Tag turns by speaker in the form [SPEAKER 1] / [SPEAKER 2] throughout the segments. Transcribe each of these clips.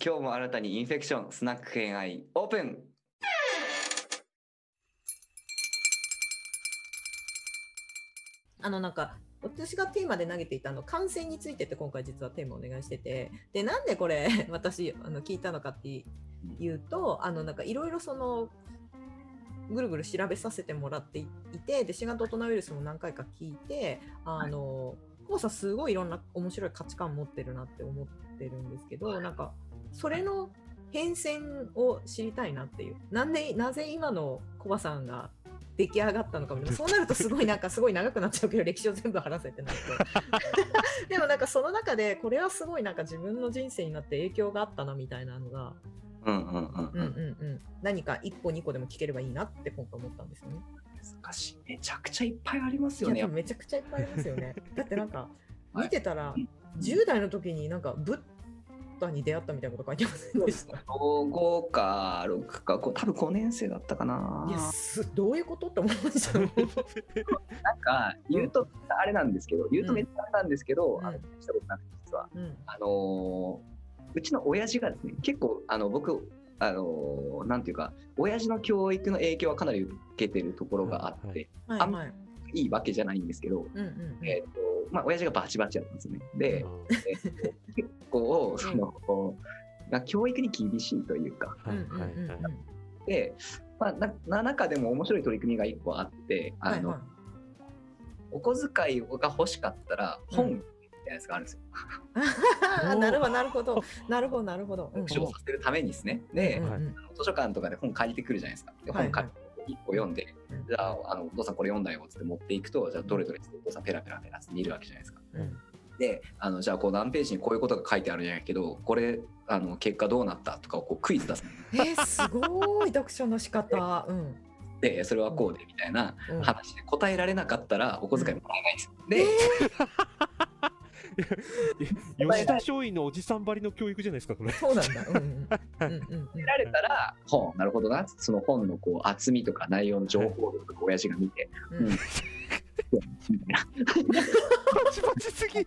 [SPEAKER 1] 今日も新たにインフェクションスナック偏愛オープン。
[SPEAKER 2] あのなんか私がテーマで投げていたの感染についてって今回実はテーマお願いしてて。でなんでこれ 私あの聞いたのかっていうとあのなんかいろいろそのぐるぐる調べさせてもらっていてで新型コロナウイルスも何回か聞いてあの、コウさんすごいいろんな面白い価値観持ってるなって思ってるんですけどなんかそれの変遷を知りたいなっていう。なんでなぜ今のコバさんが出来上がったのかもそうなるとすごいなんかすごい長くなっちゃうけど歴史を全部話せてない。と でもなんかその中でこれはすごいなんか自分の人生になって影響があったなみたいなのが
[SPEAKER 1] うんうんうん
[SPEAKER 2] うん。うんうん何か一歩二個でも聞ければいいなって今回思ったんですよね。
[SPEAKER 1] 難しいめちゃくちゃいっぱいありますよね。
[SPEAKER 2] めちゃくちゃいっぱいありますよね。だってなんか見てたら10代の時になんかブッダに出会ったみたいなこと書いてませんでした
[SPEAKER 1] ？5か6か。多分5年生だったかな。い
[SPEAKER 2] やすどういうこと？って思いました。
[SPEAKER 1] なんか言うとあれなんですけど言うとめっちゃあれなんですけど、
[SPEAKER 2] うん。
[SPEAKER 1] あのしたことなくて実は。
[SPEAKER 2] うん。
[SPEAKER 1] あのーうちの親父がですね結構あの僕あのーなんていうか親父の教育の影響はかなり受けてるところがあって、
[SPEAKER 3] はい
[SPEAKER 2] はい。
[SPEAKER 1] あん
[SPEAKER 2] はい。
[SPEAKER 1] いいわけじゃないんですけど、
[SPEAKER 2] うんうんうん。
[SPEAKER 1] えっ、とまあ親父がバチバチだったんですよね。で、
[SPEAKER 3] あ
[SPEAKER 1] えーと結構その、まあ教育に厳しいというか。
[SPEAKER 3] ーはいはいはい。
[SPEAKER 1] で、まあ、なな中でも面白い取り組みが一個あってあの、
[SPEAKER 2] はいはい。
[SPEAKER 1] お小遣いが欲しかったら本みたいなやつがあるんですよ。
[SPEAKER 2] あ なるほどなるほどなるほどなるほど。うん
[SPEAKER 1] 読書をさせるためにですね。で、
[SPEAKER 2] うんうん
[SPEAKER 3] はい
[SPEAKER 1] 図書館とかで本借りてくるじゃないですか。で
[SPEAKER 2] はい
[SPEAKER 1] 本借りて1個読んで、
[SPEAKER 2] うん
[SPEAKER 1] じゃああのお父さんこれ読んだよっつって持っていくとじゃあどれどれってお父さんペラペラペラって見るわけじゃないですか。
[SPEAKER 2] うん
[SPEAKER 1] であのじゃあこう何ページにこういうことが書いてあるんやけどこれあの結果どうなったとかをこうクイズ出す
[SPEAKER 2] えー、すごい読書の仕方。うん。
[SPEAKER 1] でそれはこうでみたいな
[SPEAKER 2] うん
[SPEAKER 1] 話で答えられなかったらお小遣いもらえないんですよ。で、
[SPEAKER 3] 吉田松陰のおじさんばりの教育じゃないですかこれ。
[SPEAKER 2] そうなんだ。うんうん。うんうんうん。
[SPEAKER 1] られたら 本なるほどな。その本のこう厚みとか内容の情報量とか親父が見て、
[SPEAKER 2] うん。
[SPEAKER 1] うん。みたいな
[SPEAKER 3] バチバチすぎる。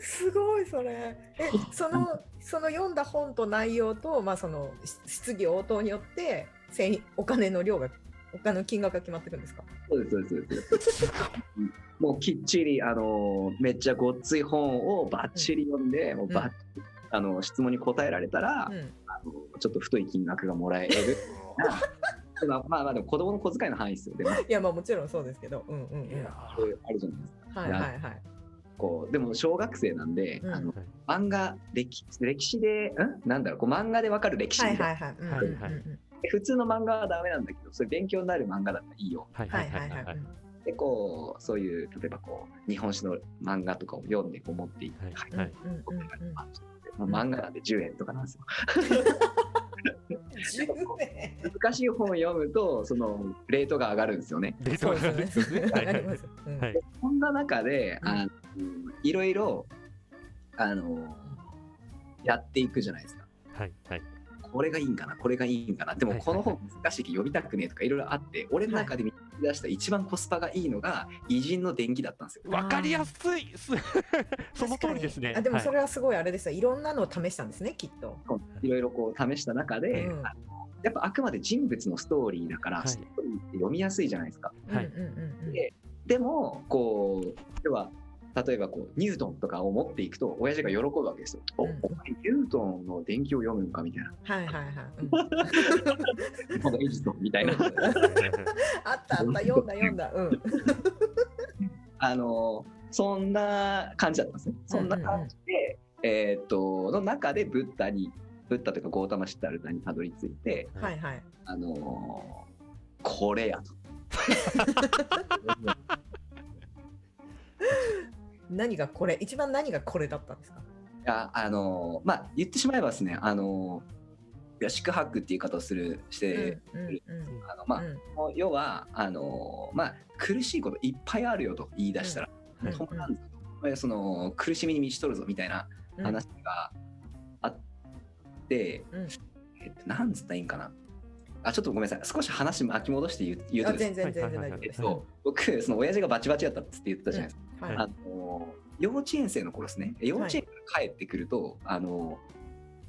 [SPEAKER 2] すごいそれ。え、そのその読んだ本と内容とまあその質疑応答によってせんお金の量がお金の金額が決まっていくんですか？
[SPEAKER 1] そうですそうですそうです もうきっちりあのめっちゃごっつい本をバッチリ読んで、もうバッあの質問に答えられたら、
[SPEAKER 2] うん。
[SPEAKER 1] あのちょっと太い金額がもらえる まあまあまあでも子供の小遣いの範囲ですよでも
[SPEAKER 2] いやまあもちろんそうですけど。うんうんうん。
[SPEAKER 1] そういうあるじゃないですか
[SPEAKER 2] はいはいはい。
[SPEAKER 1] こうでも小学生なんで、
[SPEAKER 2] うん
[SPEAKER 1] あの漫画歴歴史でん？なんだろうこう漫画でわかる歴史みたいな、普通の漫画はダメなんだけどそれ勉強になる漫画だったらいいよ
[SPEAKER 3] はい
[SPEAKER 2] は
[SPEAKER 3] はいいはいい
[SPEAKER 2] は
[SPEAKER 3] いい。
[SPEAKER 1] でこうそういう例えばこう日本史の漫画とかを読んでこう持っていって、
[SPEAKER 3] はい
[SPEAKER 1] はい
[SPEAKER 2] うんうんうんうん
[SPEAKER 1] まあ漫画なんで10円とかなんですよ。
[SPEAKER 2] 10円
[SPEAKER 1] 難しい本を読むとそのレートが上がるんですよね。
[SPEAKER 3] デー
[SPEAKER 2] そう
[SPEAKER 3] トが
[SPEAKER 2] ですよね。
[SPEAKER 3] ですよね。はい
[SPEAKER 1] でそんな中で、
[SPEAKER 2] うん
[SPEAKER 1] あのいろいろあのやっていくじゃないですか。
[SPEAKER 3] はいはい
[SPEAKER 1] これがいいんかなこれがいいんかな。でも
[SPEAKER 3] はい
[SPEAKER 1] この本難しいけど読みたくねえとかいろいろあって俺の中で見出した一番コスパがいいのが偉人の伝記だったんですよ。
[SPEAKER 3] わかりやすい。す その通りですね。
[SPEAKER 2] あでもそ
[SPEAKER 3] はい。
[SPEAKER 2] れはすごいあれですよ。いろんなのを試したんですね、きっと。
[SPEAKER 1] いろいろこう試した中で、
[SPEAKER 2] うん。
[SPEAKER 1] やっぱあくまで人物のストーリーだから、
[SPEAKER 3] はい。
[SPEAKER 1] ストーリーって読みやすいじゃないですか。
[SPEAKER 3] はい。
[SPEAKER 1] ででもこう要は例えばこうニュートンとかを持っていくと親父が喜ぶわけですよ。お
[SPEAKER 2] うん
[SPEAKER 1] お前ニュートンの伝記を読むのかみたいな。
[SPEAKER 2] はいはいはい。うん
[SPEAKER 1] エジソンみたいな。
[SPEAKER 2] あったあった、読んだ読んだ。うん。
[SPEAKER 1] あのそんな感じだったんですね。そんな感じで、えーっとの中でブッダにブッダというかゴータマシッタルダにたどり着いて、
[SPEAKER 2] はいはい。
[SPEAKER 1] あのこれやと。
[SPEAKER 2] 何がこれ、一番何がこれだったんですか？
[SPEAKER 1] いやあのまあ言ってしまえばですねあのいや宿泊っていう言い方をするして、
[SPEAKER 2] うんうんうん。
[SPEAKER 1] あのまあ、
[SPEAKER 2] うん。
[SPEAKER 1] 要はあのまあ苦しいこといっぱいあるよと言い出したら、その苦しみに満ちとるぞみたいな
[SPEAKER 2] うん。
[SPEAKER 1] 話があって、
[SPEAKER 2] うん。
[SPEAKER 1] えっと、なんつったらいいんかな。あちょっとごめんなさい。少し話巻き戻して言うと
[SPEAKER 2] あ
[SPEAKER 1] です。ねっと、僕その親父がバチバチやったって言ったじゃないですか、
[SPEAKER 2] はい。
[SPEAKER 1] あの幼稚園生の頃ですね。幼稚園から帰ってくるとあの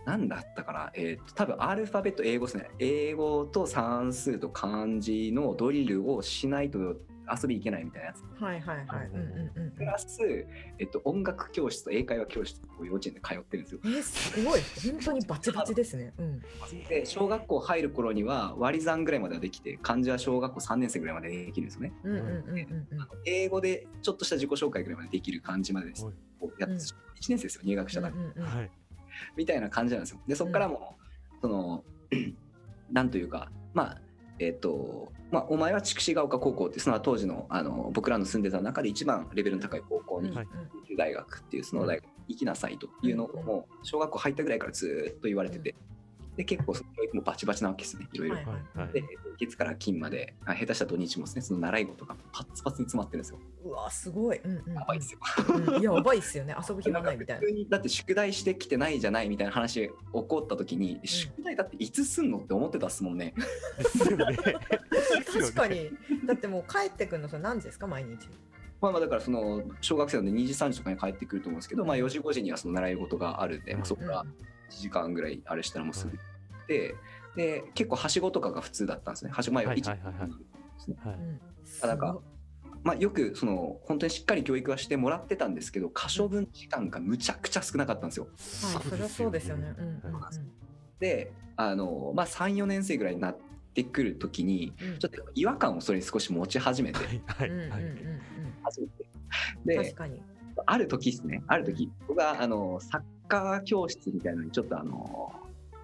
[SPEAKER 1] なんだったかな、えー、と多分アルファベット英語ですね。英語と算数と漢字のドリルをしないと遊び行けないみたいなやつ
[SPEAKER 2] はいはいはい。うんうんうん
[SPEAKER 1] プラス、えっと、音楽教室と英会話教室を幼稚園で通ってるんですよ
[SPEAKER 2] えー、すごい。本当にバチバチですね。うん。
[SPEAKER 1] で小学校入る頃には割り算ぐらいまではできて漢字は小学校3年生ぐらいまでできるんですよね
[SPEAKER 2] うんうんうんうんうん。
[SPEAKER 1] 英語でちょっとした自己紹介ぐらいまでできる漢字までです
[SPEAKER 3] はい
[SPEAKER 1] やって、
[SPEAKER 2] うん
[SPEAKER 1] 1年生ですよ入学したから、
[SPEAKER 2] うんうんうん
[SPEAKER 3] はい。
[SPEAKER 1] みたいな感じなんですよでそこからも、その なんというかまあえっ、とまあお前は筑紫ヶ丘高校ってその当時のあの僕らの住んでた中で一番レベルの高い高校に
[SPEAKER 3] はい。
[SPEAKER 1] 大学っていうその大学に行きなさいというのをもう小学校入ったぐらいからずっと言われててで結構その教育もバチバチなわけですねいろいろ。
[SPEAKER 2] はいはい
[SPEAKER 3] はい
[SPEAKER 1] で月から金まであ下手したら土日もですねその習い事とかパッツパツに詰まってるんですよ。
[SPEAKER 2] うわすごい。うんうんうん。
[SPEAKER 1] やばいですよ。
[SPEAKER 2] うんやばいっすよね。遊ぶ暇ないみたいな
[SPEAKER 1] 普。通にだって宿題してきてないじゃないみたいな話起こった時に、宿題だっていつすんのって思ってたっすもんね。
[SPEAKER 2] 確かに。だってもう帰ってくるのそれ何時ですか毎日。
[SPEAKER 1] まあまあだからその小学生なんで2時3時とかに帰ってくると思うんですけど、まあ4時5時にはその習い事があるんで、
[SPEAKER 3] うん。
[SPEAKER 1] まあそこから1時間ぐらいあれしたらもうすぐ行って、で結構はしごとかが普通だったんですね。はしご前は1
[SPEAKER 3] はいはいはい。はい
[SPEAKER 1] ですね。かまあよくその本当にしっかり教育はしてもらってたんですけど、可処分時間がむちゃくちゃ少なかったんですよ。
[SPEAKER 2] はい、そりゃそうですよね。うんうんうん。
[SPEAKER 1] で、あのまあ3、4年生ぐらいになってくる時に、
[SPEAKER 2] うん。
[SPEAKER 1] ちょっと違和感をそれに少し持ち始めて、
[SPEAKER 3] はいはいはい。
[SPEAKER 2] うんうんうん
[SPEAKER 1] 始めて
[SPEAKER 2] うん。
[SPEAKER 1] で。ある時ですね、ある時、僕があのサッカー教室みたいなのにちょっとあの、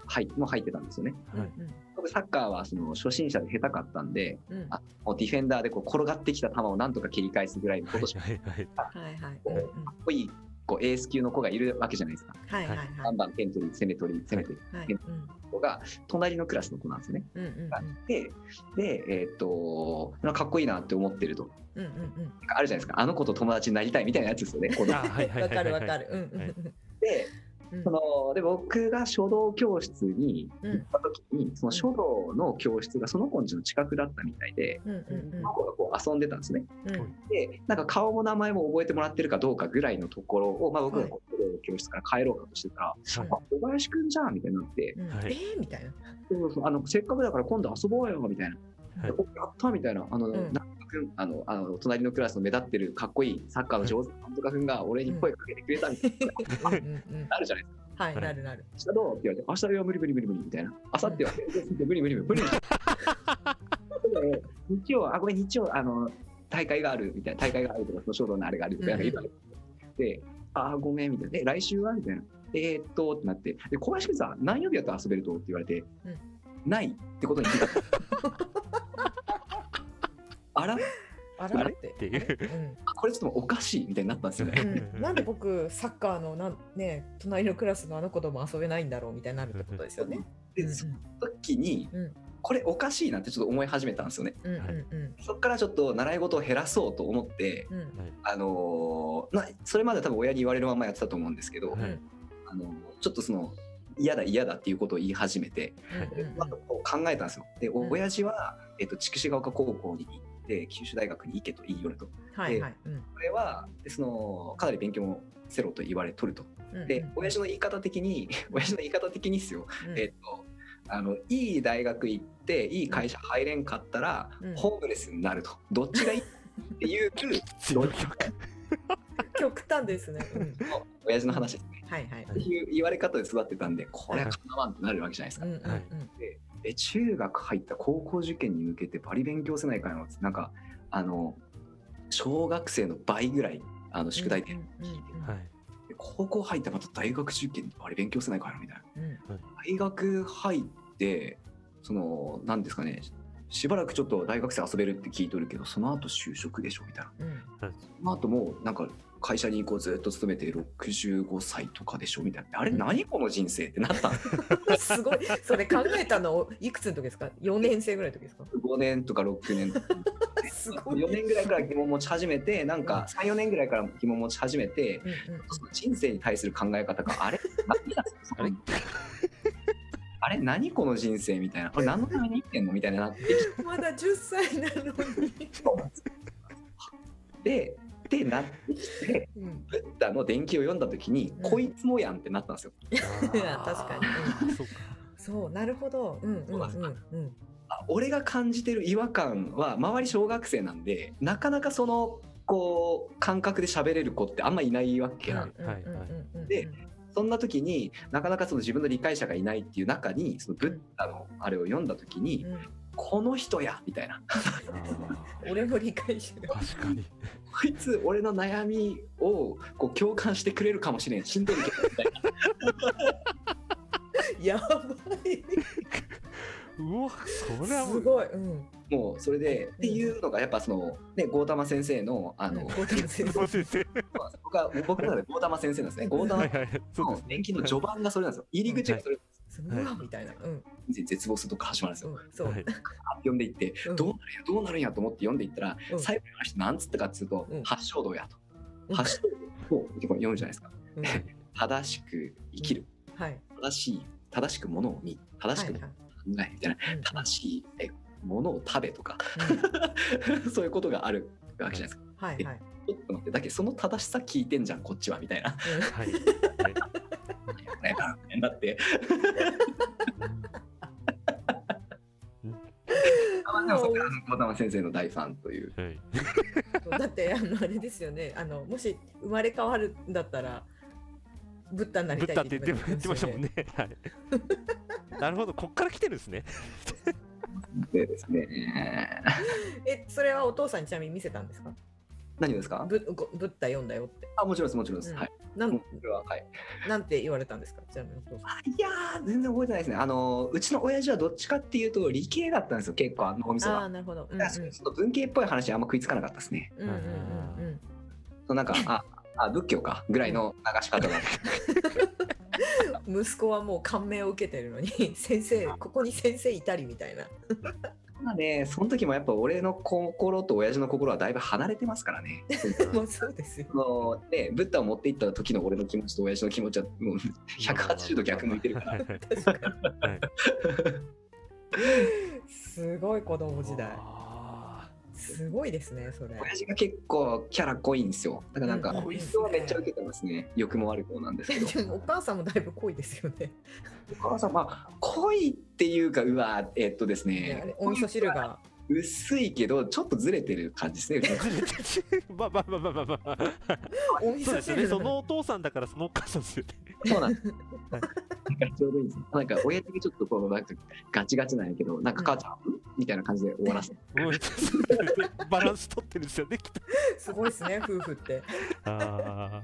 [SPEAKER 1] はい、もう入ってたんですよね。
[SPEAKER 3] はい
[SPEAKER 1] 僕サッカーはその初心者で下手かったんで、
[SPEAKER 2] うんうん。
[SPEAKER 1] あもうディフェンダーでこう転がってきた球をなんとか切り返すぐらいのことしか
[SPEAKER 3] はいはい
[SPEAKER 1] かっこいいこうエース級の子がいるわけじゃないですか。
[SPEAKER 2] はいはいはい。
[SPEAKER 1] バンバン点取り、攻め取り、攻めてる
[SPEAKER 2] はい。うん
[SPEAKER 1] 子が隣のクラスの子なんですね。
[SPEAKER 2] うんうんうん
[SPEAKER 1] で、で、えーっと、かかっこいいなって思ってると。
[SPEAKER 2] うんうんうん。
[SPEAKER 1] あるじゃないですか。あの子と友達になりたいみたいなやつですよね。この
[SPEAKER 3] あはいはいはいはい
[SPEAKER 2] わかるわかる。うんうん
[SPEAKER 3] はい
[SPEAKER 2] うん
[SPEAKER 1] で、
[SPEAKER 2] うん。
[SPEAKER 1] そので僕が書道教室に
[SPEAKER 2] うん。
[SPEAKER 1] 行った時に、その書道の教室がその子んちの近くだったみたいで、
[SPEAKER 2] うんうん
[SPEAKER 1] その子がこう遊んでたんですね。
[SPEAKER 2] うん。うん
[SPEAKER 1] で、なんか顔も名前も覚えてもらってるかどうかぐらいのところを、まあ、僕が書道の教室から帰ろうかとしてたら、
[SPEAKER 3] はい。
[SPEAKER 1] あ小林くんじゃんみたいになって、
[SPEAKER 2] うん。
[SPEAKER 3] はい。
[SPEAKER 2] えー？みたいな。
[SPEAKER 1] そうそうあのせっかくだから今度遊ぼうよみたいな。
[SPEAKER 3] はい。
[SPEAKER 1] おやったみたいな、あの、
[SPEAKER 2] ん。
[SPEAKER 1] なんとかくんあの、あの、隣のクラスの目立ってるかっこいいサッカーの上手ななんとかくんが俺に声かけてくれたみたいな、
[SPEAKER 2] うんうんうん
[SPEAKER 1] あるじゃないですか。
[SPEAKER 2] はい、なるなる。
[SPEAKER 1] 明日どうって言われて、明日は無理無理無理無理みたいな。明後日は無理無理無理無理。で日曜、あ、ごめん、日曜、あの、大会があるみたいな、大会があるとか、その書道のあれがあるみたいなで、あー、ごめんみたいな。で、来週はみたいな。えー、っと、ってなって、で、小林君さ、何曜日やったら遊べるとって言われて、ないってことに気がついた。あら？
[SPEAKER 2] あ
[SPEAKER 3] あれ
[SPEAKER 2] らって。
[SPEAKER 3] っていう。
[SPEAKER 2] うん。
[SPEAKER 1] これちょっとおかしいみたいになったんですよね。
[SPEAKER 2] うん、なんで僕サッカーのなんね隣のクラスのあの子とも遊べないんだろうみたいになるってことですよね。
[SPEAKER 1] で、
[SPEAKER 2] うん
[SPEAKER 1] その時に
[SPEAKER 2] うん、
[SPEAKER 1] これおかしいなってちょっと思い始めたんですよね。
[SPEAKER 2] うんうんうん。
[SPEAKER 1] そこからちょっと習い事を減らそうと思って、
[SPEAKER 2] うん。
[SPEAKER 1] あのーなそれまで多分親に言われるままやってたと思うんですけど、
[SPEAKER 3] はい
[SPEAKER 1] あのちょっとその嫌だ嫌だっていうことを言い始めて、
[SPEAKER 2] うんうん
[SPEAKER 1] あとこう考えたんですよ。で、
[SPEAKER 2] ん。
[SPEAKER 1] 親父は、えっと、筑紫ヶ丘高校に行って、九州大学に行けと言いよると。
[SPEAKER 2] はいはい。うん
[SPEAKER 1] これは、でそのかなり勉強もせろと言われとると。
[SPEAKER 2] うん
[SPEAKER 1] で、親父の言い方的に、親父の言い方的にですよ、
[SPEAKER 2] うん
[SPEAKER 1] えっと、あのいい大学行っていい会社入れんかったら、
[SPEAKER 2] うん
[SPEAKER 1] ホームレスになるとどっちがいいっていう
[SPEAKER 3] 強い
[SPEAKER 2] 極端ですね。うん
[SPEAKER 1] 親父の話ですね。
[SPEAKER 2] はいはい。
[SPEAKER 1] っていう言われ方で育ってたんでこれはかなわんとなるわけじゃないですか。
[SPEAKER 2] うんうんうん
[SPEAKER 3] はい
[SPEAKER 1] え中学入った高校受験に向けてバリ勉強せないかよってなんかあの小学生の倍ぐらいあの宿題で、
[SPEAKER 2] うんうんうん
[SPEAKER 3] はい。
[SPEAKER 1] で高校入ってまた大学受験にバリ勉強せないかよみたいな。
[SPEAKER 2] うん
[SPEAKER 1] 大学入ってその何ですかねしばらくちょっと大学生遊べるって聞いとるけどその後就職でしょみたいな。
[SPEAKER 2] うん。
[SPEAKER 1] その後もうなんか会社にこうずっと勤めて65歳とかでしょみたいな。あれ何この人生ってなったす
[SPEAKER 2] すごい。それ考えたのいくつの時ですか ?4 年生ぐらいの時ですか
[SPEAKER 1] ？5年とか6年。と か
[SPEAKER 2] すごい。
[SPEAKER 1] 4年ぐらいから疑問持ち始めてなんか34年ぐらいから疑問持ち始めて
[SPEAKER 2] うんうん。
[SPEAKER 1] その人生に対する考え方があれ？何だ
[SPEAKER 3] あれ？
[SPEAKER 1] あれ何この人生みたいな。これ何のために生きてんのみたいになってき
[SPEAKER 2] まだ10歳なのに。
[SPEAKER 1] てでってなってきて
[SPEAKER 2] うん
[SPEAKER 1] ブッダの伝記を読んだ時に、
[SPEAKER 2] うん。
[SPEAKER 1] こいつもやんってなったんですよ。
[SPEAKER 2] 確かに。
[SPEAKER 3] に。そうか。
[SPEAKER 2] そうなるほど。うんうん
[SPEAKER 1] そうなんです
[SPEAKER 2] うんうん。
[SPEAKER 1] あ俺が感じてる違和感は周り小学生なんでなかなかそのこう感覚で喋れる子ってあんまいないわけなんで
[SPEAKER 3] はいはい
[SPEAKER 1] でそんな時になかなかその自分の理解者がいないっていう中にそのブッダのあれを読んだ時に、
[SPEAKER 2] うん。
[SPEAKER 1] この人やみたいな。
[SPEAKER 3] あ
[SPEAKER 2] 俺の理解者
[SPEAKER 3] 確かに。
[SPEAKER 1] こいつ俺の悩みをこう共感してくれるかもしれん。しんどいけどみたいな。
[SPEAKER 2] やばい。
[SPEAKER 3] うわ、それはもう。
[SPEAKER 2] すごい。うん
[SPEAKER 1] もうそれで、っていうのがやっぱそのねゴータマ先生のあの、
[SPEAKER 2] うんゴータマ先生。
[SPEAKER 1] 僕は僕の中でゴータマ先生なんですね。ゴータマ
[SPEAKER 3] はいはい。そうです
[SPEAKER 1] の年金の序盤がそれなんですよ。入り口がそれ、
[SPEAKER 2] う。わみたいな。うん。
[SPEAKER 1] 絶望するとこから始まるんですよ、
[SPEAKER 2] うん。そう。
[SPEAKER 3] はい。
[SPEAKER 1] 読んでいって、
[SPEAKER 2] うん。
[SPEAKER 1] どうなるんやどうなるんやと思って読んでいったら、
[SPEAKER 2] うん。
[SPEAKER 1] 最後に話して何つったかっつうと、
[SPEAKER 2] うん。
[SPEAKER 1] 発祥道やと、
[SPEAKER 2] うん。
[SPEAKER 1] 発祥道を読むじゃないですか。
[SPEAKER 2] うん。
[SPEAKER 1] 正しく生きる。
[SPEAKER 2] はい。
[SPEAKER 1] 正しい正しくものを見正しく考えみたいな、
[SPEAKER 2] うん。
[SPEAKER 1] 正しいえものを食べとか
[SPEAKER 2] うん。
[SPEAKER 1] そういうことがあるわけじゃないですか。
[SPEAKER 2] はいはい。
[SPEAKER 1] ちょっと待ってだけどその正しさ聞いてんじゃんこっちはみたいな。
[SPEAKER 3] はい。
[SPEAKER 1] ねだって。小玉先生の大ファンという。
[SPEAKER 3] はい。
[SPEAKER 2] だってあのあれですよね。あのもし生まれ変わるんだったらブッダになりたい
[SPEAKER 3] ダって言って言ってましたもんね。はい。なるほど、こっから来てるんですね。
[SPEAKER 1] でですね。
[SPEAKER 2] えそれはお父さんにちなみに見せたんですか？
[SPEAKER 1] 何ですか？
[SPEAKER 2] ブごブッダ読んだよって。
[SPEAKER 1] あもちろんですもちろんです、
[SPEAKER 2] うん。
[SPEAKER 1] はい。
[SPEAKER 2] なん
[SPEAKER 1] ははい。
[SPEAKER 2] なんて言われたんですか？ちなみにお父さん。
[SPEAKER 1] あいやー全然覚えてないですね。あのうちの親父はどっちかっていうと理系だったんですよ結構あの脳みそ
[SPEAKER 2] あなるほど。うんうん。
[SPEAKER 1] その文系っぽい話あんま食いつかなかったですね。
[SPEAKER 2] うんうんうんうん。
[SPEAKER 1] なんかああ仏教かぐらいの流し方だ
[SPEAKER 2] 息子はもう感銘を受けてるのに 先生ここに先生いたりみたいな。
[SPEAKER 1] まあね。その時もやっぱ俺の心と親父の心はだいぶ離れてますからね。
[SPEAKER 2] もうそうですよ。
[SPEAKER 1] ねブッダを持っていった時の俺の気持ちと親父の気持ちはもう180度逆向いてるから。
[SPEAKER 2] すごい子供時代。
[SPEAKER 3] あ
[SPEAKER 2] すごいですねそれ。
[SPEAKER 1] 親父が結構キャラ濃いんですよ。だからなんか
[SPEAKER 2] うん
[SPEAKER 3] 濃いっす
[SPEAKER 1] 人はめっちゃ受けてますね。良くも悪くもなんですけど。
[SPEAKER 2] お母さんもだいぶ濃いですよね。
[SPEAKER 1] お母さんまあ濃いっていうかうわえっとです
[SPEAKER 2] ね。お味噌汁が
[SPEAKER 1] 薄いけどちょっとずれてる感じですね
[SPEAKER 3] まあまあまあまあまあまあ。そうですよね。
[SPEAKER 2] 汁
[SPEAKER 3] そのお父さんだからそのお母さんですよね。
[SPEAKER 1] そうなんです。なんかちょうどいいんですよ。なんか親的ちょっとこのなんかガチガチなんやけど、なんか母ちゃん、んみたいな感じで終わらせて。
[SPEAKER 3] バランス取ってるんですよね、きっと。
[SPEAKER 2] すごいですね夫婦って
[SPEAKER 3] あ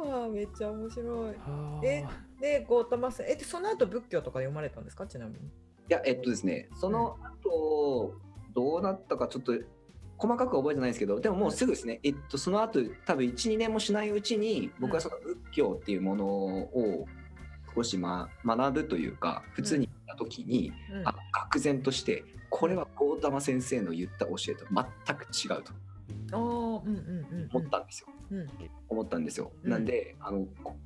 [SPEAKER 2] ああめっちゃ面白い
[SPEAKER 3] あ。
[SPEAKER 2] えでゴータマさんえその後仏教とか読まれたんですか？ちなみに
[SPEAKER 1] いや、えっとですね、その後、どうなったかちょっと細かくは覚えてないんですけど、でももうすぐですね、えっと、その後、多分1、2年もしないうちに、僕はその仏教っていうものを少し、ま、学ぶというか、普通にた時に、
[SPEAKER 2] うん。
[SPEAKER 1] あ愕然として、これはゴータマ先生の言った教えと全く違うと。思ったんですよ。
[SPEAKER 2] うん。
[SPEAKER 1] 思ったんですよ。
[SPEAKER 2] うん。
[SPEAKER 1] なんで、あの、こ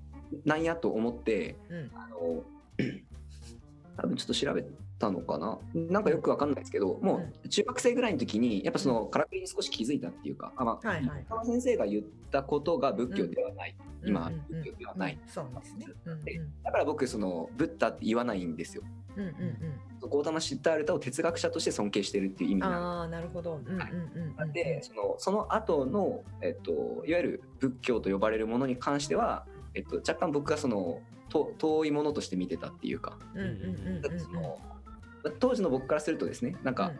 [SPEAKER 1] なんやと思って、
[SPEAKER 2] うん。
[SPEAKER 1] あの、多分ちょっと調べたのかな？なんかよくわかんないですけど、もう中学生ぐらいの時に、やっぱその、からくりに少し気づいたっていうか、あまあ、
[SPEAKER 2] はいはい。
[SPEAKER 1] 川先生が言ったことが仏教ではない。今、
[SPEAKER 2] うん。うんうん。
[SPEAKER 1] 仏教ではない。
[SPEAKER 2] そうですね。うんうん。
[SPEAKER 1] でだから僕、その、ブッダって言わないんですよ。
[SPEAKER 2] うんうん
[SPEAKER 1] ゴータマ・シッタールタを哲学者として尊敬してるっていう意味
[SPEAKER 2] うん
[SPEAKER 1] なん
[SPEAKER 2] ああなるほど。うんうんうんうん
[SPEAKER 1] でそのその後のえっといわゆる仏教と呼ばれるものに関しては、えっと、若干僕がそのと遠いものとして見てたっていうか、
[SPEAKER 2] うんうんうん
[SPEAKER 1] 当時の僕からするとですねなんか、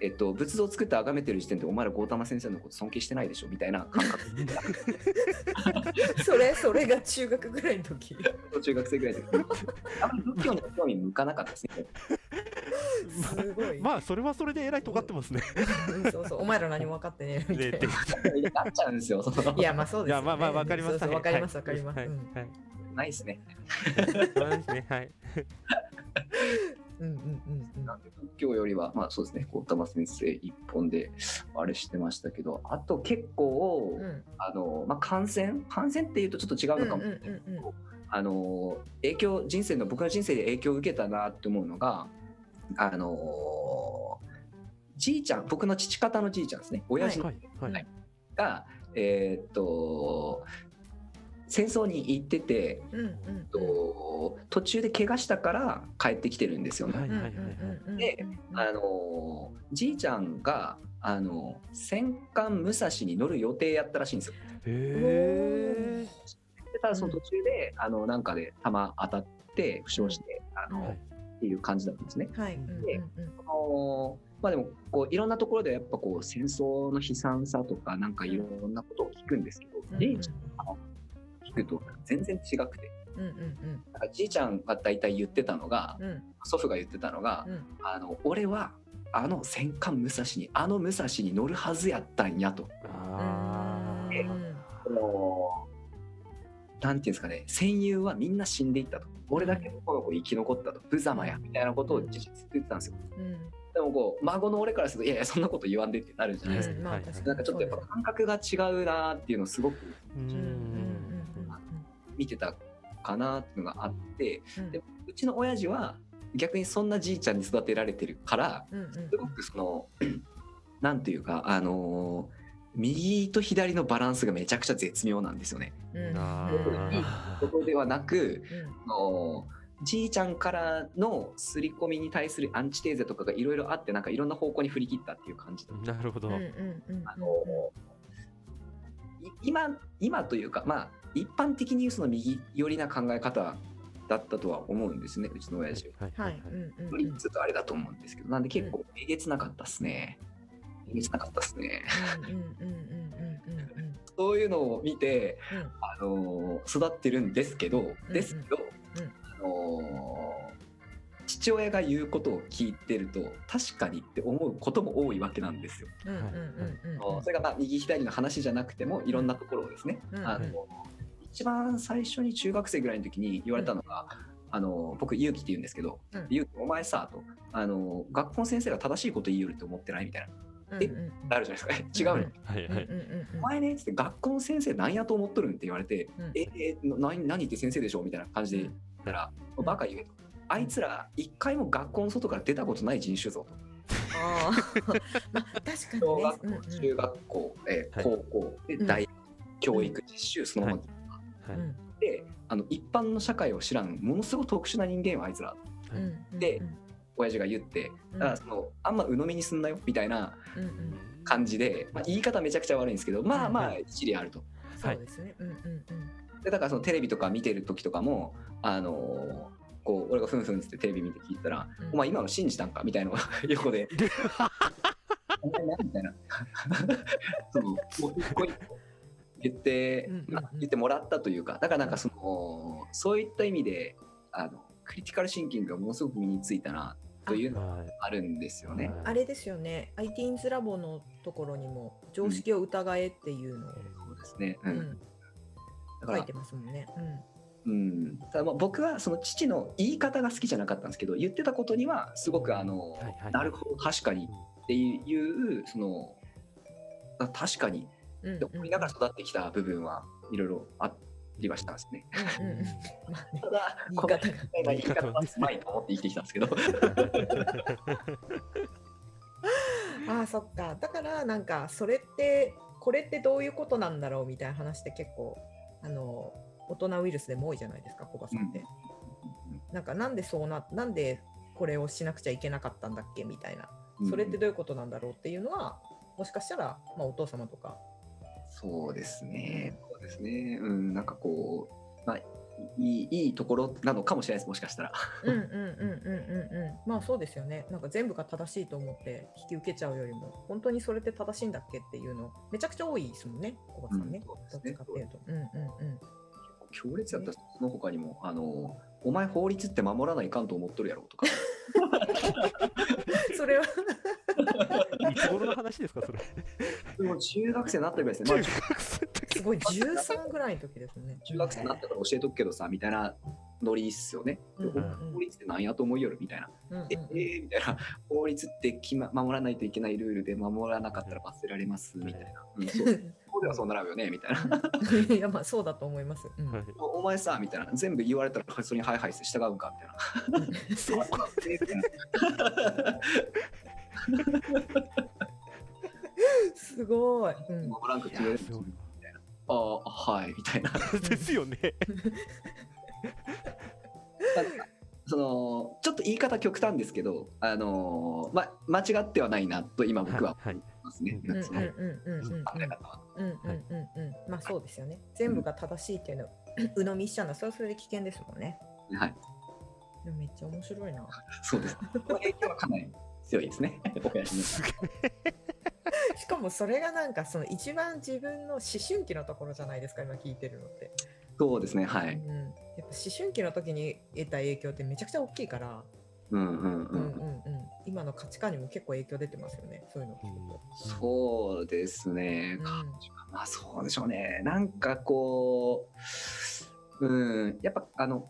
[SPEAKER 1] えっと、仏像を作って崇めてる時点でお前らゴータマ先生のこと尊敬してないでしょみたいな感覚
[SPEAKER 2] うん それそれが中学ぐらいの時
[SPEAKER 1] 中学生ぐらいで あんまり仏教に興味向かなかったですね。
[SPEAKER 2] すごい
[SPEAKER 3] まあ、それはそれでえらい尖ってますね。
[SPEAKER 2] うんそうそうお前ら何も分かってねえみたいな
[SPEAKER 1] なっちゃうんですよ。
[SPEAKER 2] いやまあそうですよね
[SPEAKER 3] いや、まあまあ、わかります。
[SPEAKER 2] そうそう
[SPEAKER 3] はい
[SPEAKER 2] わかりますわかります
[SPEAKER 3] はい。
[SPEAKER 2] うん
[SPEAKER 3] はい。
[SPEAKER 1] ないですね。
[SPEAKER 3] そうですね。はい。
[SPEAKER 2] うんうんうんうん。
[SPEAKER 1] なんで仏教よりは、まあそうですね、ゴータマ先生一本であれしてましたけど、あと結構、
[SPEAKER 2] うん。
[SPEAKER 1] あの、まあ感染？感染っていうとちょっと違うのかも、
[SPEAKER 2] うんうんうん
[SPEAKER 1] あの、影響、人生の、僕の人生で影響を受けたなって思うのが、あの、じいちゃん、僕の父方のじいちゃんですね、親父の
[SPEAKER 3] はい。はい。
[SPEAKER 1] が、えーっと戦争に行ってて、
[SPEAKER 2] うんうん
[SPEAKER 1] えっと途中で怪我したから帰ってきてるんですよね。
[SPEAKER 3] はいはいはいはい
[SPEAKER 1] であのじいちゃんがあの戦艦武蔵に乗る予定やったらしいんですよ。
[SPEAKER 3] へ
[SPEAKER 1] でただその途中で、あのなんかで弾当たって負傷して、あ
[SPEAKER 3] え。
[SPEAKER 1] の
[SPEAKER 3] はい
[SPEAKER 1] っていう感じだったんですね。
[SPEAKER 2] はい。うんうん
[SPEAKER 1] であのまあでもこういろんなところでやっぱこう戦争の悲惨さとかなんかいろんなことを聞くんですけど、
[SPEAKER 2] うん
[SPEAKER 1] じいちゃん聞くと全然違くて。
[SPEAKER 2] うんうん
[SPEAKER 1] なん。かじいちゃんが大体言ってたのが、
[SPEAKER 2] うん。うん
[SPEAKER 1] 祖父が言ってたのが、
[SPEAKER 2] うん。
[SPEAKER 1] あの俺はあの戦艦武蔵にあの武蔵に乗るはずやったんやと。
[SPEAKER 3] あ
[SPEAKER 1] えこのなんていうんですかね戦友はみんな死んでいったと。俺だけこの子生き残ったと。無様やみたいなことを事実言ってたんですよ。
[SPEAKER 2] うん。
[SPEAKER 1] でもこう孫の俺からするといやいやそんなこと言わんでってなるじゃないですか、
[SPEAKER 2] うん。まあ
[SPEAKER 1] なんかちょっとやっぱ感覚が違うなっていうのをすごく
[SPEAKER 3] う
[SPEAKER 2] ん
[SPEAKER 1] 見てたかなっていうのがあって
[SPEAKER 2] うん。うん
[SPEAKER 1] でうちの親父は逆にそんなじいちゃんに育てられてるから
[SPEAKER 2] うんうん
[SPEAKER 1] すごくその なんていうかあのー右と左のバランスがめちゃくちゃ絶妙なんですよね。
[SPEAKER 2] うん。
[SPEAKER 3] あ
[SPEAKER 1] いいことではなく
[SPEAKER 2] うん。
[SPEAKER 1] あのじいちゃんからの刷り込みに対するアンチテーゼとかがいろいろあってなんかいろんな方向に振り切ったっていう感じだ
[SPEAKER 3] なるほど。
[SPEAKER 2] うんうんうん
[SPEAKER 1] あのい今今というかまあ一般的に言うその右寄りな考え方だったとは思うんですねうちの親父は。
[SPEAKER 3] はい
[SPEAKER 2] はい
[SPEAKER 1] っとあれだと思うんですけどなんで結構えげつなかったっすね。えげつなかったっすね。
[SPEAKER 2] うんうんうんうんうんうん。
[SPEAKER 1] そういうのを見て
[SPEAKER 2] うん。
[SPEAKER 1] あの育ってるんですけど、
[SPEAKER 2] うん
[SPEAKER 1] ですけど、あの父親が言うことを聞いてると確かにって思うことも多いわけなんですよ。
[SPEAKER 2] うんうんうんうん
[SPEAKER 1] それがまあ右左の話じゃなくてもいろんなところをですね、
[SPEAKER 2] うん。
[SPEAKER 1] あの一番最初に中学生ぐらいの時に言われたのが、あの僕勇気って言うんですけど
[SPEAKER 2] うん「
[SPEAKER 1] 勇気お前さ」とあの「学校の先生が正しいこと言いよるって思ってない?」みたいな。
[SPEAKER 2] うんうんうん。
[SPEAKER 1] なるじゃないですか。違うの、
[SPEAKER 2] うん。
[SPEAKER 3] はいはい。
[SPEAKER 2] うんうんうん
[SPEAKER 1] お前ねっつって学校の先生なんやと思っとるんって言われて、
[SPEAKER 2] うん
[SPEAKER 1] え？え何何って先生でしょ？みたいな感じで言ったら、
[SPEAKER 2] うん。
[SPEAKER 1] バカ言えと。あいつら一回も学校の外から出たことない人種ぞと。
[SPEAKER 2] あー。まあ確かにね。
[SPEAKER 1] 小学校、中学校、えー
[SPEAKER 3] はい。
[SPEAKER 1] 高校で
[SPEAKER 2] うん。
[SPEAKER 1] 大学、教育実習そのまま。
[SPEAKER 3] はい。
[SPEAKER 2] うん。
[SPEAKER 1] で、あの一般の社会を知らんものすごく特殊な人間よあいつら。で親父が言って
[SPEAKER 2] うん。
[SPEAKER 1] だからそのあんま鵜呑みにすんなよみたいな感じで、まあ、言い方めちゃくちゃ悪いんですけどまあまあ
[SPEAKER 3] はい
[SPEAKER 1] 一理あると。
[SPEAKER 2] そうですね。うんうんうん。
[SPEAKER 1] でだからそのテレビとか見てる時とかもあのーこう俺がふんふんっつってテレビ見て聞いたら「
[SPEAKER 2] うん。
[SPEAKER 1] お前今の信じたんか?」みたいなのが 横で「お前何?」みたいな。そのもう一個一個言って、言ってもらったというか。だからなんかそのそういった意味であのクリティカルシンキングがものすごく身についたなというのが
[SPEAKER 3] はい。
[SPEAKER 1] あるんですよね。
[SPEAKER 2] あれですよね。ITINS ラボのところにも常識を疑えっていうのを
[SPEAKER 1] そうですね、うん。
[SPEAKER 2] 書いてますもんね。
[SPEAKER 1] うん、ただまあ僕はその父の言い方が好きじゃなかったんですけど言ってたことにはすごくあの、
[SPEAKER 3] はいはい。
[SPEAKER 1] なるほど確かにっていうそのあ確かに。
[SPEAKER 2] うんうん。
[SPEAKER 1] って思いながら育ってきた部分はいろいろありはしたんですね。
[SPEAKER 2] うん
[SPEAKER 1] ただ
[SPEAKER 2] 言い方が
[SPEAKER 1] 言い方はうまいと思って生きてきたんですけど。
[SPEAKER 2] ああそっか。だからなんかそれってこれってどういうことなんだろうみたいな話って結構あの大人ウイルスでも多いじゃないですかコバさんって、なんかなんでそうななんでこれをしなくちゃいけなかったんだっけみたいな。それってどういうことなんだろうっていうのはもしかしたら、まあ、お父様とか。
[SPEAKER 1] そうですね。そうですね。うん。なんかこうまあいいいいところなのかもしれないですもしかしたら。
[SPEAKER 2] うんうんうんうんうんうん。まあそうですよね。なんか全部が正しいと思って引き受けちゃうよりも本当にそれって正しいんだっけっていうのめちゃくちゃ多いですもんね小バさんね、
[SPEAKER 1] うん
[SPEAKER 2] どっちかっていうと。うんうんうん
[SPEAKER 1] 強烈やったらその他にもあの「お前法律って守らないかんと思っとるやろ」とか
[SPEAKER 2] それは
[SPEAKER 3] いつ頃の話ですか、それ。
[SPEAKER 1] もう中学生になったぐらいですね、まあ、
[SPEAKER 3] 中学生の時
[SPEAKER 2] すごい13ぐらいの時ですね。
[SPEAKER 1] 中学生になったから教えとくけどさみたいなノリっすよね。
[SPEAKER 2] うんうんうん
[SPEAKER 1] 法律ってなんやと思いよるみたいな。
[SPEAKER 2] うんうん
[SPEAKER 1] ええーみたいな法律って決、ま、守らないといけないルールで守らなかったら罰せられますみたいな。うん、そう そうではそうなるよねみたいな。
[SPEAKER 2] いやまあそうだと思います。うん
[SPEAKER 3] はい
[SPEAKER 1] おお前さみたいな全部言われたらそれにハイハイして従うんかみたいな。
[SPEAKER 3] そう
[SPEAKER 2] すごい。うん
[SPEAKER 1] ブランク
[SPEAKER 3] い
[SPEAKER 1] 決めるああはいみたいな
[SPEAKER 3] ですよね。
[SPEAKER 1] そのちょっと言い方極端ですけどあのま間違ってはないなと今僕は
[SPEAKER 3] はい
[SPEAKER 1] ますね、
[SPEAKER 3] うん
[SPEAKER 2] うん
[SPEAKER 1] その考
[SPEAKER 2] うんうんうんうん
[SPEAKER 1] え方は
[SPEAKER 2] うんうんうんうんまあそうですよね。全部が正しいっていうのを鵜呑みしちゃうのはそれはそれで危険ですもんね。
[SPEAKER 1] はい
[SPEAKER 2] めっちゃ面白いな。
[SPEAKER 1] そうです影響はかなり強いですね
[SPEAKER 2] しかもそれがなんかその一番自分の思春期のところじゃないですか今聞いてるのって。
[SPEAKER 1] そうですねはい
[SPEAKER 2] うん、やっぱ思春期の時に得た影響ってめちゃくちゃ大きいから、
[SPEAKER 1] うんうんうん。
[SPEAKER 2] うんうんうん、今の価値観にも結構影響出てますよねそういうの。聞くと。
[SPEAKER 1] そうですね、
[SPEAKER 2] うん。
[SPEAKER 1] まあそうでしょうね。なんかこううんやっぱあの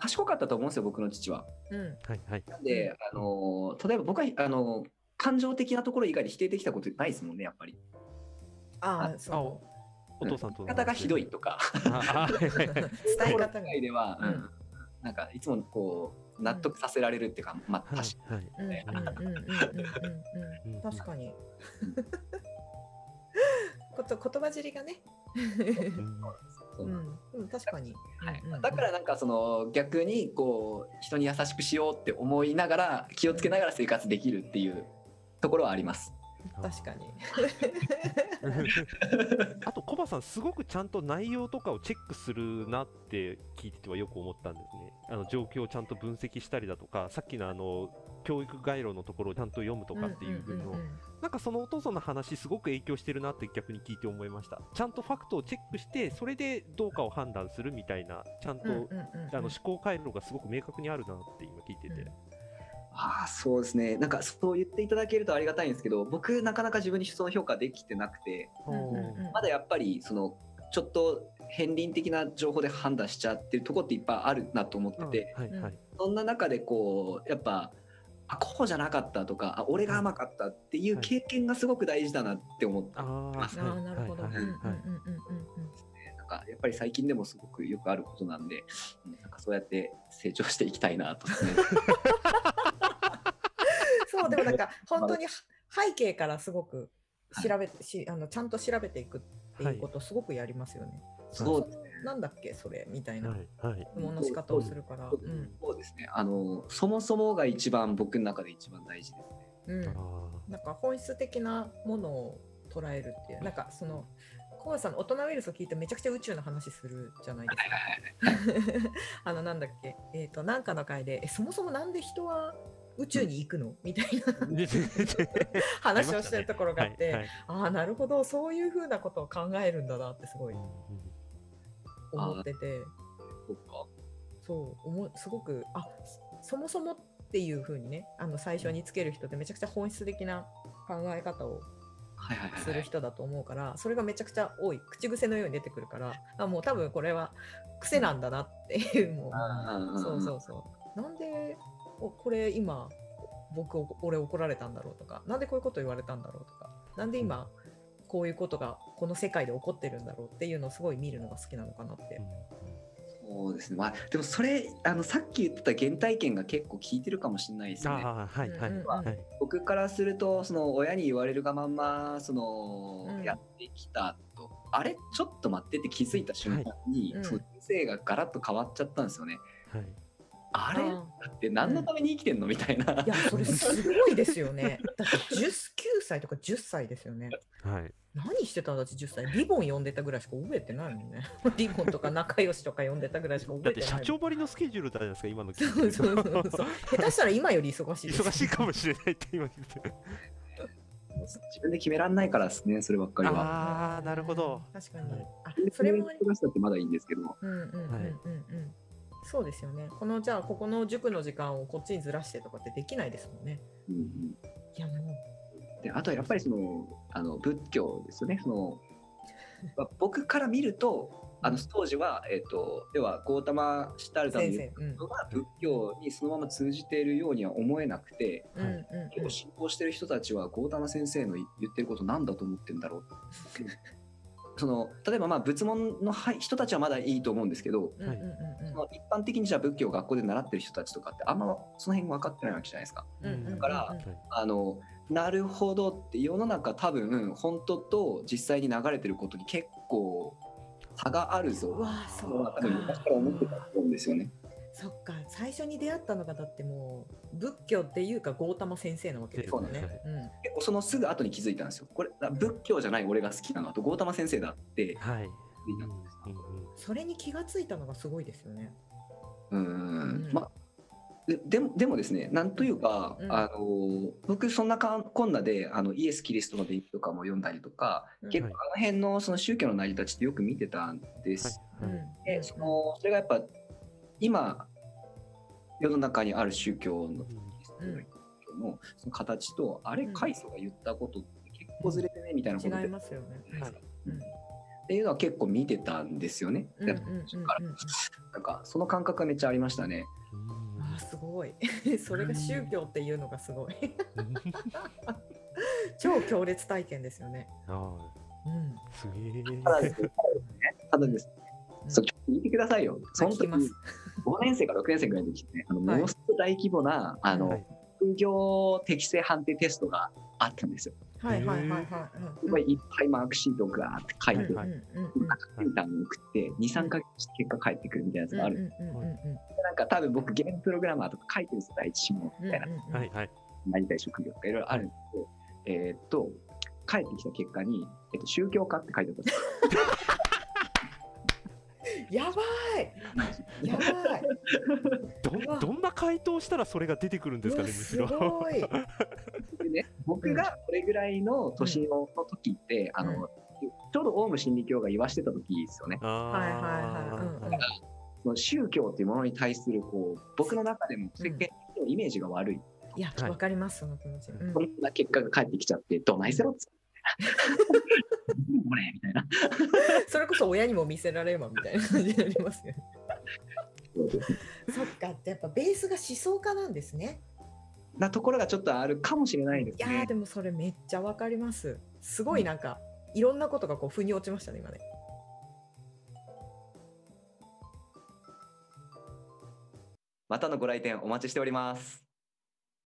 [SPEAKER 1] 賢かったと思うんですよ僕の父は。
[SPEAKER 2] うん。
[SPEAKER 3] はいはい。
[SPEAKER 1] なんで、あの例えば僕はあの感情的なところ以外で否定できたことないですもんねやっぱり。
[SPEAKER 2] ああ
[SPEAKER 3] あ
[SPEAKER 2] そ
[SPEAKER 3] お父さんと
[SPEAKER 1] 方がひどいとか。
[SPEAKER 2] 伝え
[SPEAKER 1] 心
[SPEAKER 2] 方
[SPEAKER 1] 外 では、
[SPEAKER 2] うん。
[SPEAKER 1] うん。なんかいつもこう納得させられるっていうか、まあ確か
[SPEAKER 3] に。
[SPEAKER 2] 確かに。こと言葉尻がね。
[SPEAKER 3] うん、
[SPEAKER 2] 確かに、
[SPEAKER 1] はいだからなんかその逆にこう人に優しくしようって思いながら気をつけながら生活できるっていうところはあります。
[SPEAKER 2] 確かに。
[SPEAKER 3] あとコバさんすごくちゃんと内容とかをチェックするなって聞いててはよく思ったんですね。あの状況をちゃんと分析したりだとかさっきのあの教育概要のところをちゃんと読むとかっていう分の、
[SPEAKER 2] んんんん。
[SPEAKER 3] なんかそのお父さんの話すごく影響してるなって逆に聞いて思いました。ちゃんとファクトをチェックしてそれでどうかを判断するみたいなちゃんと、
[SPEAKER 2] うんうんうんうん。
[SPEAKER 3] あの思考回路がすごく明確にあるなって今聞いてて、
[SPEAKER 2] うん
[SPEAKER 1] ああそうですね。なんかそう言っていただけるとありがたいんですけど僕なかなか自分にその評価できてなくて
[SPEAKER 2] うんうんうん。
[SPEAKER 1] まだやっぱりそのちょっと片鱗的な情報で判断しちゃってるとこっていっぱいあるなと思ってて、
[SPEAKER 3] はいはい、
[SPEAKER 1] そんな中でこうやっぱあこうじゃなかったとかあ俺が甘かったっていう経験がすごく大事だなって思って、
[SPEAKER 3] あー
[SPEAKER 2] ああ、なるほど。
[SPEAKER 3] はいはい。はい
[SPEAKER 2] うんうんうんうん
[SPEAKER 1] なんかやっぱり最近でもすごくよくあることなんでうんなんかそうやって成長していきたいなと。
[SPEAKER 2] そう、でもなんか 本当に背景からすごく調べて、しあのちゃんと調べていくっていうことをすごくやりますよね。
[SPEAKER 1] そう
[SPEAKER 2] そのなんだっけそれみたいな。
[SPEAKER 3] はいはい。
[SPEAKER 2] 質問の仕方をするから。
[SPEAKER 1] そうですね。あのそもそもが一番僕の中で一番大事ですね。
[SPEAKER 2] うん。
[SPEAKER 3] あ
[SPEAKER 2] なんか本質的なものを捉えるっていう、なんかその、コウさんの大人ウイルスを聞いてめちゃくちゃ宇宙の話するじゃないですか。あの、なんだっけ、えっ、と、なんかの回で、え、そもそもなんで人は宇宙に行くの？みたいな。
[SPEAKER 3] ー
[SPEAKER 2] 話をしてるところがあって、
[SPEAKER 3] はいはい。
[SPEAKER 2] ああ、なるほど、そういうふうなことを考えるんだなってすごい思ってて、
[SPEAKER 1] そう
[SPEAKER 2] おもすごく、あそそもそもっていうふうにね、あの最初につける人ってめちゃくちゃ本質的な考え方をする人だと思うから、それがめちゃくちゃ多い。口癖のように出てくるからあもう多分これは癖なんだなっていうもう、
[SPEAKER 1] うん。
[SPEAKER 2] そうそうそう。なんでおこれ今僕お俺怒られたんだろうとかなんでこういうこと言われたんだろうとかなんで今こういうことがこの世界で起こってるんだろうっていうのをすごい見るのが好きなのかなって。
[SPEAKER 1] そうですね。まあでもそれあのさっき言ってた原体験が結構効いてるかもしれないですね。
[SPEAKER 3] はいはい
[SPEAKER 1] 僕からするとその親に言われるがまんまその、
[SPEAKER 2] うん
[SPEAKER 1] やってきたとあれちょっと待ってって気づいた瞬間に、
[SPEAKER 2] はい
[SPEAKER 1] その人生がガラッと変わっちゃったんですよね。
[SPEAKER 3] はい
[SPEAKER 1] あれ？
[SPEAKER 2] あ
[SPEAKER 1] だって何のために生きてんの？みたいな。
[SPEAKER 2] いやそれすごいですよね。だって19歳とか10歳ですよね。
[SPEAKER 3] はい。
[SPEAKER 2] 何してたんだって10歳。リボン読んでたぐらいしか覚えてないもんね。リボンとか仲良しとか読んでたぐらいしか
[SPEAKER 3] だ
[SPEAKER 2] 覚えてない
[SPEAKER 3] って社長ばりのスケジュールじゃないですか？今の
[SPEAKER 2] そう
[SPEAKER 3] る
[SPEAKER 2] そうそうそう下手したら今より忙しいです
[SPEAKER 3] 忙しいかもしれないって今聞いてる。
[SPEAKER 1] 自分で決めらんないからですねそればっかりは。
[SPEAKER 3] ああなるほど。
[SPEAKER 2] 確かに、
[SPEAKER 3] はい
[SPEAKER 2] あそれも
[SPEAKER 1] 忙しさってまだいいんですけど。
[SPEAKER 2] うんうんうんうんうん、
[SPEAKER 3] はい
[SPEAKER 2] そうですよね。このじゃあここの塾の時間をこっちにずらしてとかってできないですもんね。
[SPEAKER 1] うんうん。
[SPEAKER 2] いやも
[SPEAKER 1] であとはやっぱりそのあの仏教ですよね。その まあ僕から見るとあの当時は、えっと要はゴータマ・シタル
[SPEAKER 2] う
[SPEAKER 1] タの言うのが仏教にそのまま通じているようには思えなくて
[SPEAKER 2] うんうんうん。
[SPEAKER 1] 結構信仰してる人たちはゴータマ先生の言ってることなんだと思ってんだろう その例えばまあ仏門のはい人たちはまだいいと思うんですけど
[SPEAKER 2] うんうんうん
[SPEAKER 1] その一般的にじゃあ仏教を学校で習ってる人たちとかってあんまその辺分かってないわけじゃないですか。だから
[SPEAKER 2] うん
[SPEAKER 1] あのなるほどって世の中多分本当と実際に流れてることに結構差があるぞ。
[SPEAKER 2] うわそ
[SPEAKER 1] のは多
[SPEAKER 2] っか
[SPEAKER 1] 分昔から思ってたと思うんですよね。
[SPEAKER 2] そっか最初に出会ったのがだってもう仏教っていうかゴータマ先生なわけですよね。
[SPEAKER 3] そうなんで。
[SPEAKER 2] うん。
[SPEAKER 1] 結構そのすぐ後に気づいたんですよ。これ仏教じゃない俺が好きなのはとゴータマ先生だって
[SPEAKER 3] はい。
[SPEAKER 2] それに気がついたのがすごいですよね。
[SPEAKER 1] うー
[SPEAKER 2] うん
[SPEAKER 1] ん。まあででもでもですねなんというか、
[SPEAKER 2] うん。
[SPEAKER 1] あの僕そんなかこんなであのイエス・キリストの伝記とかも読んだりとか、
[SPEAKER 2] うん。
[SPEAKER 1] 結構あの辺のその宗教の成り立ちってよく見てたんです。
[SPEAKER 3] はい。はい。
[SPEAKER 1] でそのそれがやっぱ今世の中にある宗教の,、のその形とあれ
[SPEAKER 2] うん
[SPEAKER 1] 開祖が言ったことって結構ずれてねみたいなことで
[SPEAKER 2] 違いますよね。
[SPEAKER 3] はい
[SPEAKER 2] うん
[SPEAKER 1] っていうのは結構見てたんですよね。
[SPEAKER 2] うんうんうんうん
[SPEAKER 1] だからなんかその感覚がめっちゃありましたね。
[SPEAKER 3] うん
[SPEAKER 2] あーすごい。それが宗教っていうのがすごい。超強烈体験ですよね。
[SPEAKER 3] あ
[SPEAKER 2] うん。
[SPEAKER 3] あ、すげえ。
[SPEAKER 1] ただですね、ただですね、そう聞いてくださいよ。その時
[SPEAKER 2] 聞きます
[SPEAKER 1] 5年生か6年生ぐらいの時って、あの
[SPEAKER 2] はい
[SPEAKER 1] ものすごく大規模な、あの
[SPEAKER 3] はい
[SPEAKER 1] 副業適正判定テストがあったんですよ。
[SPEAKER 2] はいはいはいはい。
[SPEAKER 1] すごいいっぱいマークシートがーって書いて、
[SPEAKER 3] はい
[SPEAKER 2] うんうんうん
[SPEAKER 1] センターに送って、2、3ヶ月して結果返ってくるみたいなやつがある。
[SPEAKER 2] うんうんうんうん
[SPEAKER 1] なんか多分僕、ゲームプログラマーとか書いてるんですよ、第一志望みたいな。
[SPEAKER 3] はいはい。
[SPEAKER 1] なりたい職業とかいろいろあるんですけど、えーっと、帰ってきた結果に、えっと、宗教家って書いてあったんですよ。
[SPEAKER 2] やばいやばい
[SPEAKER 3] どんどんな回答したらそれが出てくるんですかね、むし
[SPEAKER 2] す
[SPEAKER 3] ろ。
[SPEAKER 2] ごい。
[SPEAKER 1] でね、僕がこれぐらいの年のの時って、あの、ちょうどオウム真理教が言わしてた時ですよね。
[SPEAKER 3] あ
[SPEAKER 2] はいはいはいうんうん
[SPEAKER 1] 宗教っていうものに対するこう僕の中でも世間のイメージが悪い。
[SPEAKER 2] いや、
[SPEAKER 3] はい
[SPEAKER 2] わかります、その気持ち。うん
[SPEAKER 1] そんな結果が返ってきちゃって、どないせろっつって。これみたいな。
[SPEAKER 2] それこそ親にも見せられればみたいな感じになりますよね。そっか、やっぱベースが思想家なんですね。
[SPEAKER 1] なところがちょっとあるかもしれないです
[SPEAKER 2] いや。でもそれめっちゃわかります。すごいなんか、いろんなことがこう腑に落ちましたね、今ね。
[SPEAKER 1] またのご来店お待ちしております。